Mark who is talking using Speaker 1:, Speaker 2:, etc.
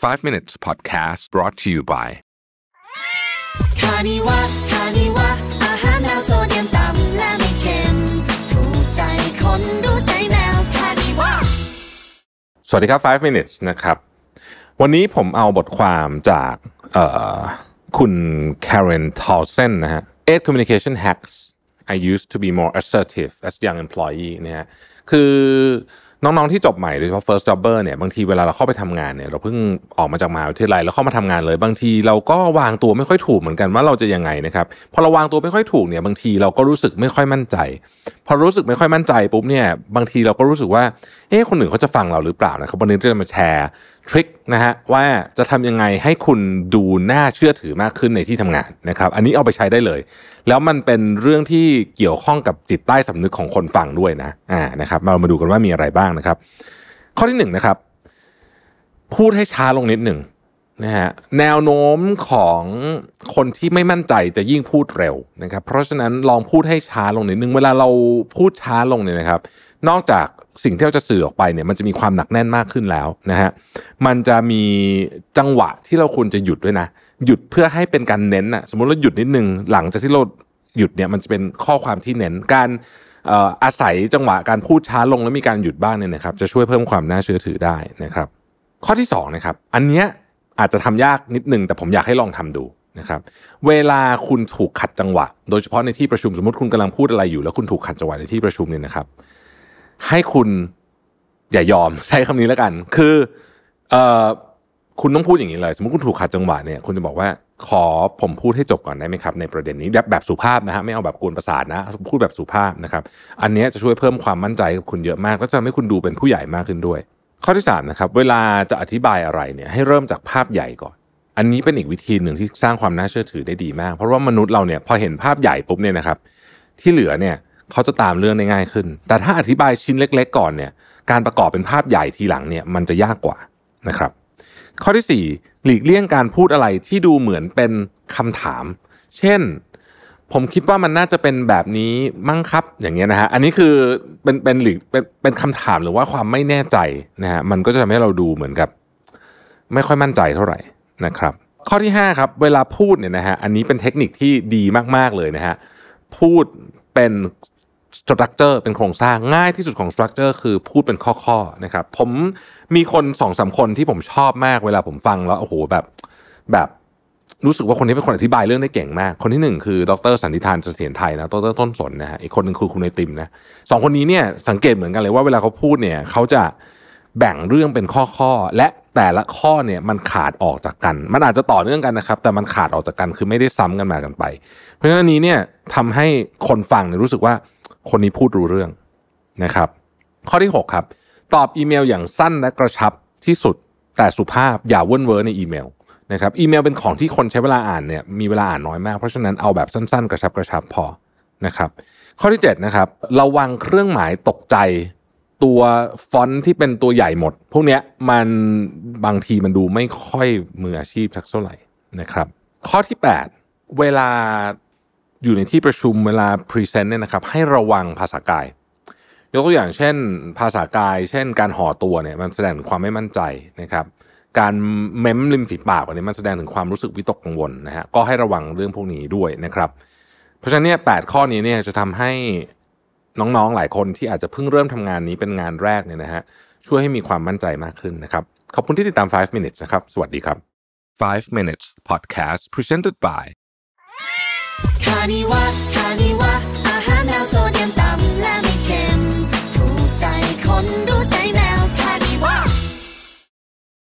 Speaker 1: 5 minutes podcast brought to you by
Speaker 2: คานิวะคานิวะอาหารแนวโซเดียมต่ำและไม่เค็มถูกใจคนรู้ใจแมวคานิวะ
Speaker 1: สวัสดีครับ 5 minutes นะครับ วันนี้ผมเอาบทความจากเอ่อคุณ Karen Townsend นะฮะ Eight Communication Hacks I used to be more assertive as young employee เนี่ยฮะคือ น้องๆที่จบใหม่โดยเฉพาะ first jobber เนี่ยบางทีเวลาเราเข้าไปทำงานเนี่ยเราเพิ่งออกมาจากมหาวิทยาลัยแล้วเข้ามาทำงานเลย บางทีเราก็วางตัวไม่ค่อยถูกเหมือนกันว่าเราจะยังไงนะครับพอเราวางตัวไม่ค่อยถูกเนี่ยบางทีเราก็รู้สึกไม่ค่อยมั่นใจ พอรู้สึกไม่ค่อยมั่นใจปุ๊บเนี่ยบางทีเราก็รู้สึกว่าเอ๊ะคนอื่นเขาจะฟังเราหรือเปล่านะครับวันนี้จะมาแชร์ ทริคนะฮะว่าจะทำยังไงให้คุณดูน่าเชื่อถือมากขึ้นในที่ทำงานนะครับอันนี้เอาไปใช้ได้เลย แล้วมันเป็นเรื่องที่เกี่ยวข้องกับจิตใต้สำนึกของคนฟังด้วยนะอ่านะครับเรามาดูกันว่ามีอะไรบ้างนะครับ ข้อที่หนึ่งนะครับ พูดให้ช้าลงนิดหนึ่งนะฮะแนวโน้มของคนที่ไม่มั่นใจจะยิ่งพูดเร็วนะครับ เพราะฉะนั้นลองพูดให้ช้าลงนิดนึงเวลาเราพูดช้าลงเนี่ยนะครับ นอกจาก สิ่งที่เราจะสื่อออกไปเนี่ยมันจะมีความหนักแน่นมากขึ้นแล้วนะฮะมันจะมีจังหวะที่เราควรจะหยุดด้วยนะ หยุดเพื่อให้เป็นการเน้นอะสมมติเราหยุดนิดนึงหลังจากที่เราหยุดเนี่ยมันจะเป็นข้อความที่เน้นการอาศัยจังหวะการพูดช้าลงแล้วมีการหยุดบ้างเนี่ยนะครับ จะช่วยเพิ่มความน่าเชื่อถือได้นะครับ ข้อที่สองนะครับอันเนี้ยอาจจะทำยากนิดนึงแต่ผมอยากให้ลองทำดูนะครับเวลาคุณถูกขัดจังหวะ โดยเฉพาะในที่ประชุมสมมติคุณกำลังพูดอะไรอยู่ แล้วคุณถูกขัดจังหวะในที่ประชุมเนี่ยนะครับ ให้คุณอย่ายอมใช้คำนี้แล้วกัน คือเอ่อคุณต้องพูดอย่างนี้เลย สมมติคุณถูกขัดจังหวะเนี่ยคุณจะบอกว่าขอผมพูดให้จบก่อนได้ไหมครับ ในประเด็นนี้แบบแบบสุภาพนะฮะไม่เอาแบบกวนประสาทนะพูดแบบสุภาพนะครับ อันนี้จะช่วยเพิ่มความมั่นใจกับคุณเยอะมาก แล้วจะทำให้คุณดูเป็นผู้ใหญ่มากขึ้นด้วย ข้อที่สามนะครับเวลาจะอธิบายอะไรเนี่ยให้เริ่มจากภาพใหญ่ก่อน อันนี้เป็นอีกวิธีหนึ่งที่สร้างความน่าเชื่อถือได้ดีมาก เพราะว่ามนุษย์เราเนี่ยพอเห็นภาพใหญ่ปุ๊บเนี่ยนะครับ ที่เหลือเนี่ย เขาจะตามเรื่องได้ง่ายขึ้น แต่ถ้าอธิบายชิ้นเล็ก ๆ ก่อนเนี่ย การประกอบเป็นภาพใหญ่ทีหลังเนี่ยมันจะยากกว่านะครับ ข้อที่สี่หลีกเลี่ยงการพูดอะไรที่ดูเหมือนเป็นคำถาม เช่น ผมคิดว่ามันน่าจะเป็นแบบนี้มั้งครับ อย่างเงี้ยนะฮะ อันนี้คือเป็นเป็นหลีกเป็นเป็นคำถามหรือว่าความไม่แน่ใจนะฮะ มันก็จะทำให้เราดูเหมือนกับ ไม่ค่อยมั่นใจเท่าไหร่นะครับ ข้อที่ 5 ครับ เวลาพูดเนี่ยนะฮะ อันนี้เป็นเทคนิคที่ดีมาก ๆ เลยนะฮะ พูดเป็น สตรัคเจอร์เป็นโครงสร้างง่ายที่สุดของสตรัคเจอร์คือพูดเป็นข้อๆนะครับผมมีคนสองสามคนที่ผมชอบมากเวลาผมฟังแล้วโอ้โหแบบแบบรู้สึกว่าคนนี้เป็นคนอธิบายเรื่องได้เก่งมาก คนที่หนึ่งคือดรสันติธานเสถียรไทยนะดรต้นสนนะฮะอีกคนหนึ่งคือคุณไอติมนะสองคนนี้เนี่ยสังเกตเหมือนกันเลยว่าเวลาเขาพูดเนี่ยเขาจะแบ่งเรื่องเป็นข้อๆและแต่ละข้อเนี่ยมันขาดออกจากกัน มันอาจจะต่อเนื่องกันนะครับ แต่มันขาดออกจากกันคือไม่ได้ซ้ำกันมากันไป เพราะฉะนั้นนนี้เนี่ยทำให้คนฟังเนี่ยรู้สึกว่า คนนี้พูดรู้เรื่องนะครับ ข้อที่ 6 ครับ ตอบอีเมลอย่างสั้นและกระชับที่สุดแต่สุภาพอย่าเวิ่นเว้อในอีเมลนะครับอีเมลเป็นของที่คนใช้เวลาอ่านเนี่ยมีเวลาอ่านน้อยมาก เพราะฉะนั้นเอาแบบสั้นๆ กระชับกระชับพอนะครับข้อที่7นะครับระวังเครื่องหมายตกใจตัวฟอนต์ที่เป็นตัวใหญ่หมด พวกเนี้ยมันบางทีมันดูไม่ค่อยมืออาชีพสักเท่าไหร่นะครับ ข้อที่ 8 เวลา อยู่ในที่ประชุมเวลา present เนี่ยนะครับให้ระวังภาษากาย ยกตัวอย่างเช่น ภาษากาย เช่น การห่อตัวเนี่ยมันแสดงถึงความไม่มั่นใจนะครับ การเม้มริมฝีปากอันนี้มันแสดงถึงความรู้สึกวิตกกังวลนะฮะก็ให้ระวังเรื่องพวกนี้ด้วยนะครับ เพราะฉะนั้นเนี่ย8 ข้อนี้เนี่ยจะทำให้น้องๆหลายคนที่อาจจะเพิ่งเริ่มทำงานนี้เป็นงานแรกเนี่ยนะฮะช่วยให้มีความมั่นใจมากขึ้นนะครับ ขอบคุณที่ติดตาม 5 minutes นะครับ สวัสดีครับ 5 minutes podcast presented by
Speaker 2: ค